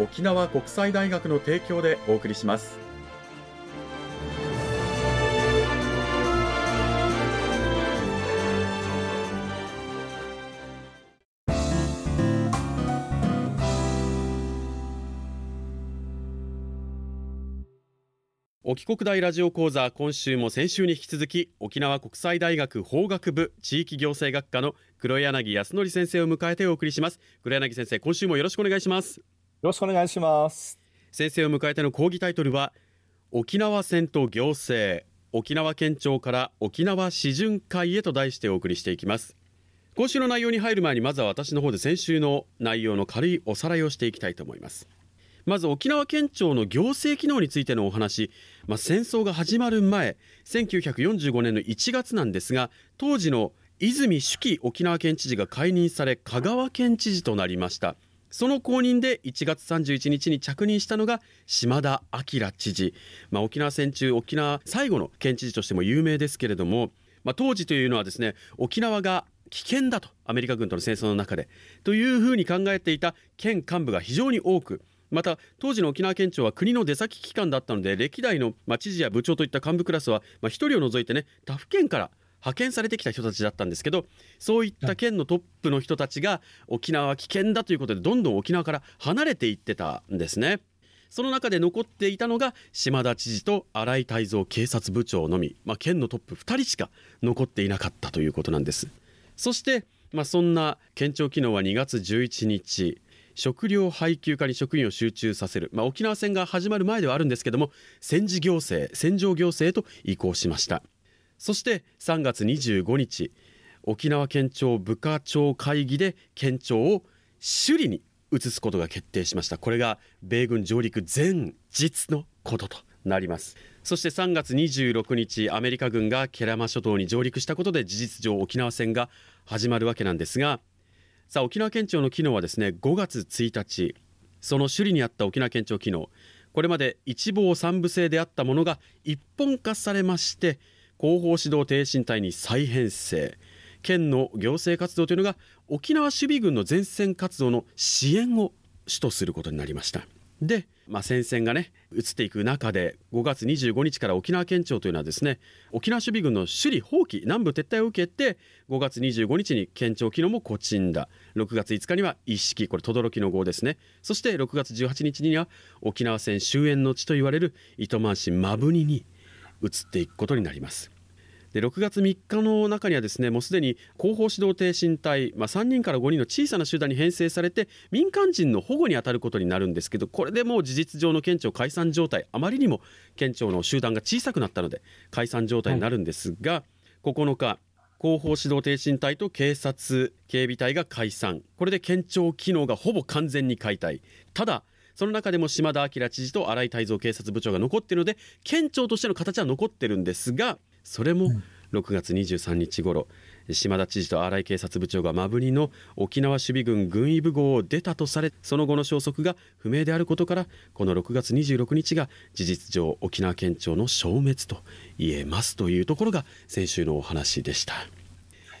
沖縄国際大学の提供でお送りします。沖国大ラジオ講座今週も先週に引き続き沖縄国際大学法学部地域行政学科の黒柳康則先生を迎えてお送りします。黒柳先生今週もよろしくお願いします。ろしくお願いします。先生を迎えての講義タイトルは沖縄戦と行政。沖縄県庁から沖縄市巡会へと題してお送りしていきます。今週の内容に入る前にまずは私の方で先週の内容の軽いおさらいをしていきたいと思います。まず沖縄県庁の行政機能についてのお話、まあ、戦争が始まる前1945年の1月なんですが当時の泉主樹沖縄県知事が解任され香川県知事となりました。その後任で1月31日に着任したのが島田明知事、まあ、沖縄戦中沖縄最後の県知事としても有名ですけれども、まあ、当時というのはですね沖縄が危険だとアメリカ軍との戦争の中でというふうに考えていた県幹部が非常に多くまた当時の沖縄県庁は国の出先機関だったので歴代の、ま知事や部長といった幹部クラスは、まあ、1人を除いてね他府県から派遣されてきた人たちだったんですけどそういった県のトップの人たちが沖縄は危険だということでどんどん沖縄から離れていってたんですね。その中で残っていたのが島田知事と新井泰造警察部長のみ、まあ、県のトップ2人しか残っていなかったということなんです。そして、まあ、そんな県庁機能は2月11日食料配給課に職員を集中させる、まあ、沖縄戦が始まる前ではあるんですけども戦時行政戦場行政へと移行しましたそして3月25日沖縄県庁部課長会議で県庁を首里に移すことが決定しました。これが米軍上陸前日のこととなります。そして3月26日アメリカ軍がケラマ諸島に上陸したことで事実上沖縄戦が始まるわけなんですがさあ沖縄県庁の機能はですね5月1日その首里にあった沖縄県庁機能。これまで一房三部制であったものが一本化されまして広報指導挺身隊に再編成。県の行政活動というのが沖縄守備軍の前線活動の支援を主とすることになりました。でまあ、戦線がね移っていく中で5月25日から沖縄県庁というのはですね沖縄守備軍の首里放棄南部撤退を受けて5月25日に県庁機能もコチンだ。6月5日には一式これ轟の号ですね。そして6月18日には沖縄戦終焉の地と言われる糸満市摩文仁に移っていくことになります。で6月3日の中にはですねもうすでに後方指導挺身隊、まあ、3人から5人の小さな集団に編成されて民間人の保護に当たることになるんですけどこれでもう事実上の県庁解散状態あまりにも県庁の集団が小さくなったので解散状態になるんですが、はい、9日後方指導挺身隊と警察警備隊が解散これで県庁機能がほぼ完全に解体ただその中でも島田明知事と新井泰造警察部長が残っているので県庁としての形は残ってるんですがそれも6月23日頃島田知事と新井警察部長が真振りの沖縄守備軍軍医部号を出たとされその後の消息が不明であることからこの6月26日が事実上沖縄県庁の消滅と言えますというところが先週のお話でした。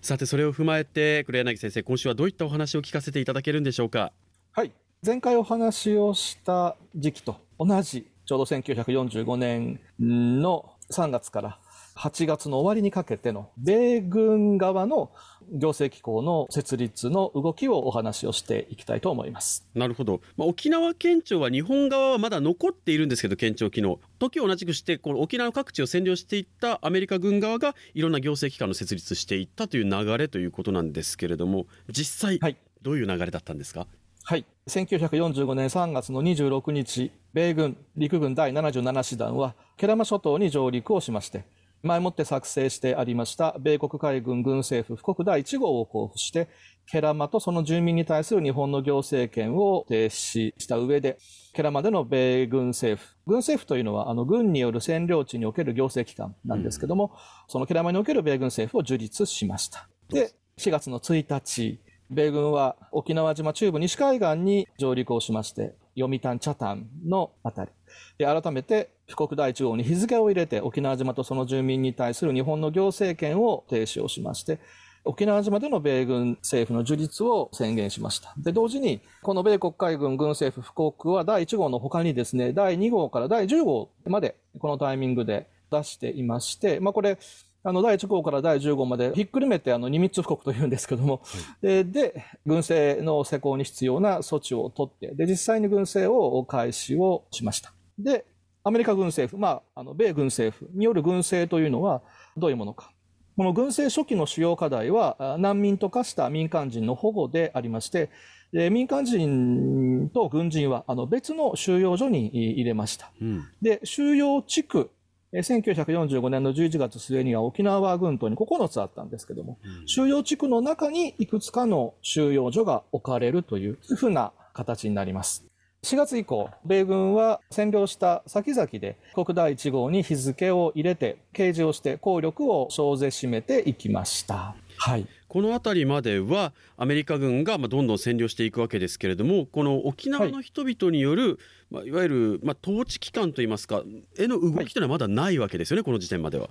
さてそれを踏まえて黒柳先生今週はどういったお話を聞かせていただけるんでしょうか？はい前回お話をした時期と同じちょうど1945年の3月から8月の終わりにかけての米軍側の行政機構の設立の動きをお話をしていきたいと思います。なるほど、まあ、沖縄県庁は日本側はまだ残っているんですけど県庁機能。時を同じくしてこの沖縄各地を占領していったアメリカ軍側がいろんな行政機関の設立していったという流れということなんですけれども実際、どういう流れだったんですか？はい。1945年3月の26日米軍陸軍第77師団は慶良間諸島に上陸をしまして前もって作成してありました米国海軍軍政府布告第1号を交付して、ケラマとその住民に対する日本の行政権を停止した上で、ケラマでの米軍政府、軍政府というのはあの軍による占領地における行政機関なんですけども、うん、そのケラマにおける米軍政府を樹立しました。で、4月の1日、米軍は沖縄島中部西海岸に上陸をしまして、読谷茶炭のあたり、で改めて富国大中央に日付を入れて沖縄島とその住民に対する日本の行政権を停止をしまして、沖縄島での米軍政府の樹立を宣言しました。で、同時に、この米国海軍軍政府布告は第1号の他にですね、第2号から第10号までこのタイミングで出していまして、まあこれ、あの、第1号から第10号までひっくるめて、あの、二密布告というんですけども、はい、で、軍政の施行に必要な措置を取って、で、実際に軍政を開始をしました。で、アメリカ軍政府、まあ、あの米軍政府による軍政というのはどういうものか。この軍政初期の主要課題は難民と化した民間人の保護でありまして、民間人と軍人はあの別の収容所に入れました。うん、で、収容地区、1945年の11月末には沖縄軍島に9つあったんですけども、うん、収容地区の中にいくつかの収容所が置かれるというふうな形になります。4月以降、米軍は占領した先々で国第1号に日付を入れて、掲示をして効力を小ぜしめていきました。はい。この辺りまではアメリカ軍がまあどんどん占領していくわけですけれども、この沖縄の人々による、はいまあ、いわゆるまあ統治機関といいますか、への動きというのはまだないわけですよね、はい、この時点までは。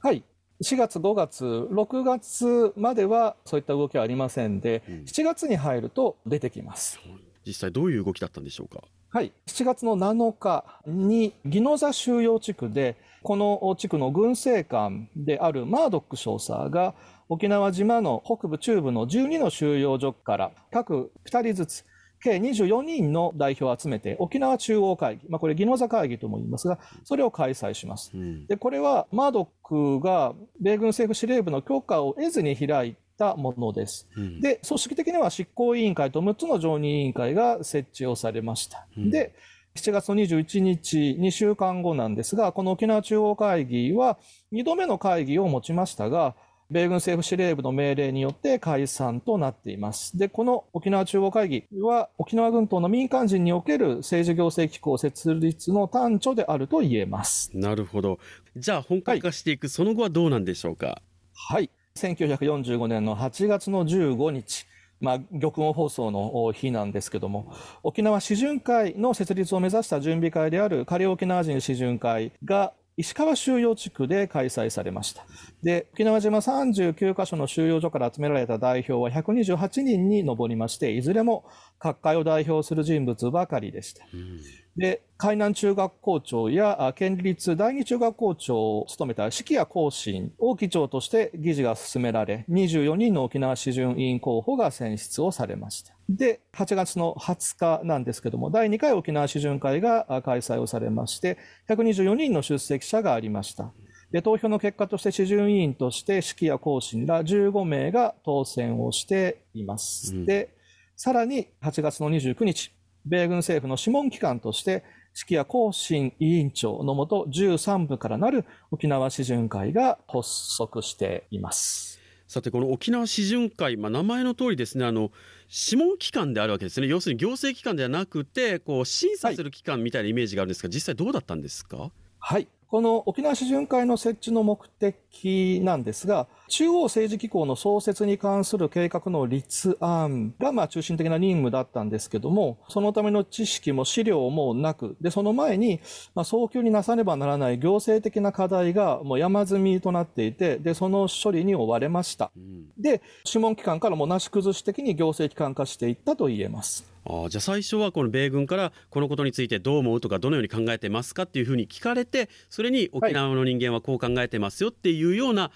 はい。4月、5月、6月まではそういった動きはありませんで、うん、7月に入ると出てきます。実際どういう動きだったんでしょうか？はい。7月の7日に、宜野座収容地区で、この地区の軍政官であるマードック少佐が、沖縄島の北部中部の12の収容所から各2人ずつ、計24人の代表を集めて、沖縄中央会議、まあ、これ、宜野座会議とも言いますが、それを開催します。うん、で、これは、マードックが米軍政府司令部の許可を得ずに開いたものです。うん、で、組織的には執行委員会と6つの常任委員会が設置をされました。うん、で、7月の21日、2週間後なんですが、この沖縄中央会議は2度目の会議を持ちましたが、米軍政府司令部の命令によって解散となっています。で、この沖縄中央会議は沖縄軍島の民間人における政治行政機構設立の端緒であると言えます。なるほど。じゃあ本格化していく、その後はどうなんでしょうか？はい。1945年の8月の15日、まあ、玉音放送の日なんですけども、沖縄市巡会の設立を目指した準備会である仮沖縄人市巡会が石川収容地区で開催されました。で、沖縄島39カ所の収容所から集められた代表は128人に上りまして、いずれも各界を代表する人物ばかりでした。うんで、海南中学校長や県立第二中学校長を務めた四季谷更新を議長として議事が進められ、24人の沖縄市巡委員候補が選出をされました。で、8月の20日なんですけども、第2回沖縄市巡会が開催をされまして、124人の出席者がありました。で、投票の結果として市巡委員として四季谷更新ら15名が当選をしています。うん、で、さらに8月の29日、米軍政府の諮問機関として、指揮や更新委員長のもと13部からなる沖縄市巡会が発足しています。さてこの沖縄市巡会、まあ、名前の通りですねあの諮問機関であるわけですね。要するに行政機関ではなくてこう審査する機関みたいなイメージがあるんですが、はい、実際どうだったんですか？はいこの沖縄市巡会の設置の目的なんですが、中央政治機構の創設に関する計画の立案がまあ中心的な任務だったんですけども、そのための知識も資料もなく、で、その前に、まあ、早急になさねばならない行政的な課題がもう山積みとなっていて、で、その処理に追われました。で、諮問機関からもなし崩し的に行政機関化していったと言えます。あじゃあ最初はこの米軍からこのことについてどう思うとかどのように考えてますかっていうふうに聞かれてそれに沖縄の人間はこう考えてますよっていうような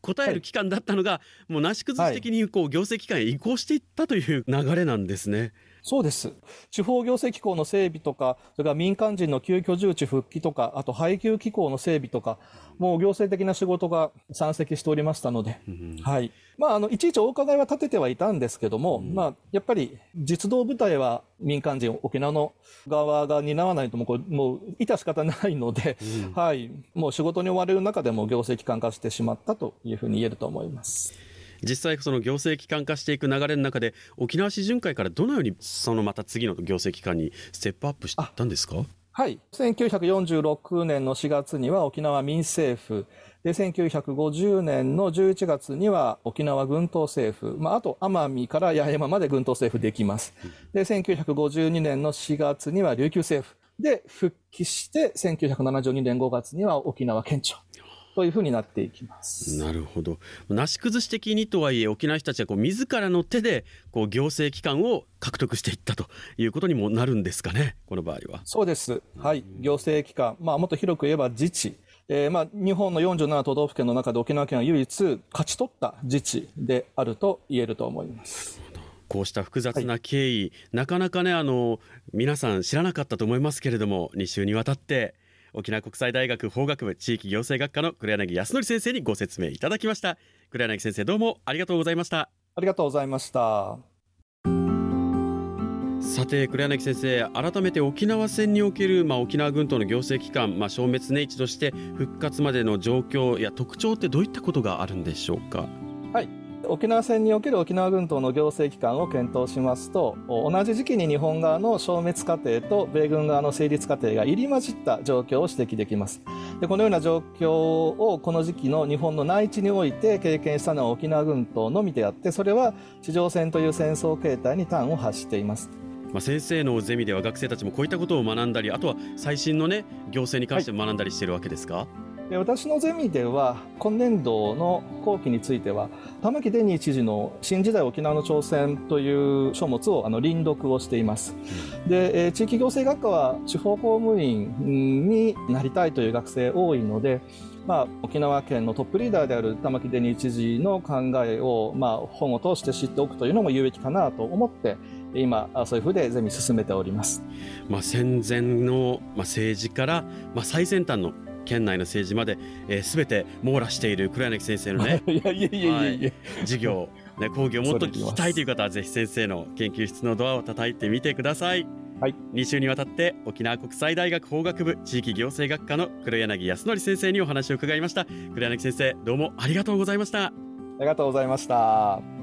答える機関だったのが、もうなし崩し的にこう行政機関へ移行していったという流れなんですね。そうです。地方行政機構の整備とか、それから民間人の旧居住地復帰とか、あと配給機構の整備とか、もう行政的な仕事が山積しておりましたので、うん、はい。まあ、あの、いちいちお伺いは立ててはいたんですけども、うん、まあ、やっぱり実動部隊は民間人、沖縄の側が担わないともう、もう、致し方ないので、うん、はい。もう仕事に追われる中でも行政機関化してしまったというふうに言えると思います。実際その行政機関化していく流れの中で沖縄市巡回からどのようにそのまた次の行政機関にステップアップしていったんですか？はい。1946年の4月には沖縄民政府。で、1950年の11月には沖縄軍島政府。まあ、あと奄美から八重山まで軍島政府できます。で、1952年の4月には琉球政府。で、復帰して、1972年5月には沖縄県庁。というふうになっていきます。なるほど。なし崩し的にとはいえ沖縄人たちはこう自らの手でこう行政機関を獲得していったということにもなるんですかねこの場合は。そうです。はい。行政機関。まあもっと広く言えば自治。えーまあ、日本の47都道府県の中で沖縄県は唯一勝ち取った自治であると言えると思います。こうした複雑な経緯、はい、なかなかねあの皆さん知らなかったと思いますけれども2週にわたって沖縄国際大学法学部地域行政学科の黒柳康則先生にご説明いただきました。黒柳先生どうもありがとうございました。ありがとうございました。さて黒柳先生改めて沖縄戦における、まあ、沖縄軍島の行政機関、まあ、消滅ネイチとして復活までの状況や特徴ってどういったことがあるんでしょうか？はい沖縄戦における沖縄軍島の行政機関を検討しますと同じ時期に日本側の消滅過程と米軍側の成立過程が入り混じった状況を指摘できます。でこのような状況をこの時期の日本の内地において経験したのは沖縄軍島のみであってそれは地上戦という戦争形態に端を発しています。まあ、先生のゼミでは学生たちもこういったことを学んだりあとは最新のね行政に関して学んだりしているわけですか、はい私のゼミでは今年度の後期については玉城デニー知事の「新時代沖縄の挑戦」という書物をあの輪読をしています。で、え地域行政学科は地方公務員になりたいという学生多いので、まあ、沖縄県のトップリーダーである玉城デニー知事の考えを、まあ、本を通して知っておくというのも有益かなと思って今そういうふうでゼミ進めております、まあ、戦前の、まあ、政治から、まあ、最先端の県内の政治まで、えー、全て網羅している黒柳先生のねいやいやいやいやいや、授業ね、講義をもっと聞きたいという方はぜひ先生の研究室のドアを叩いてみてください。はい、2週にわたって沖縄国際大学法学部地域行政学科の黒柳康則先生にお話を伺いました。黒柳先生どうもありがとうございました。ありがとうございました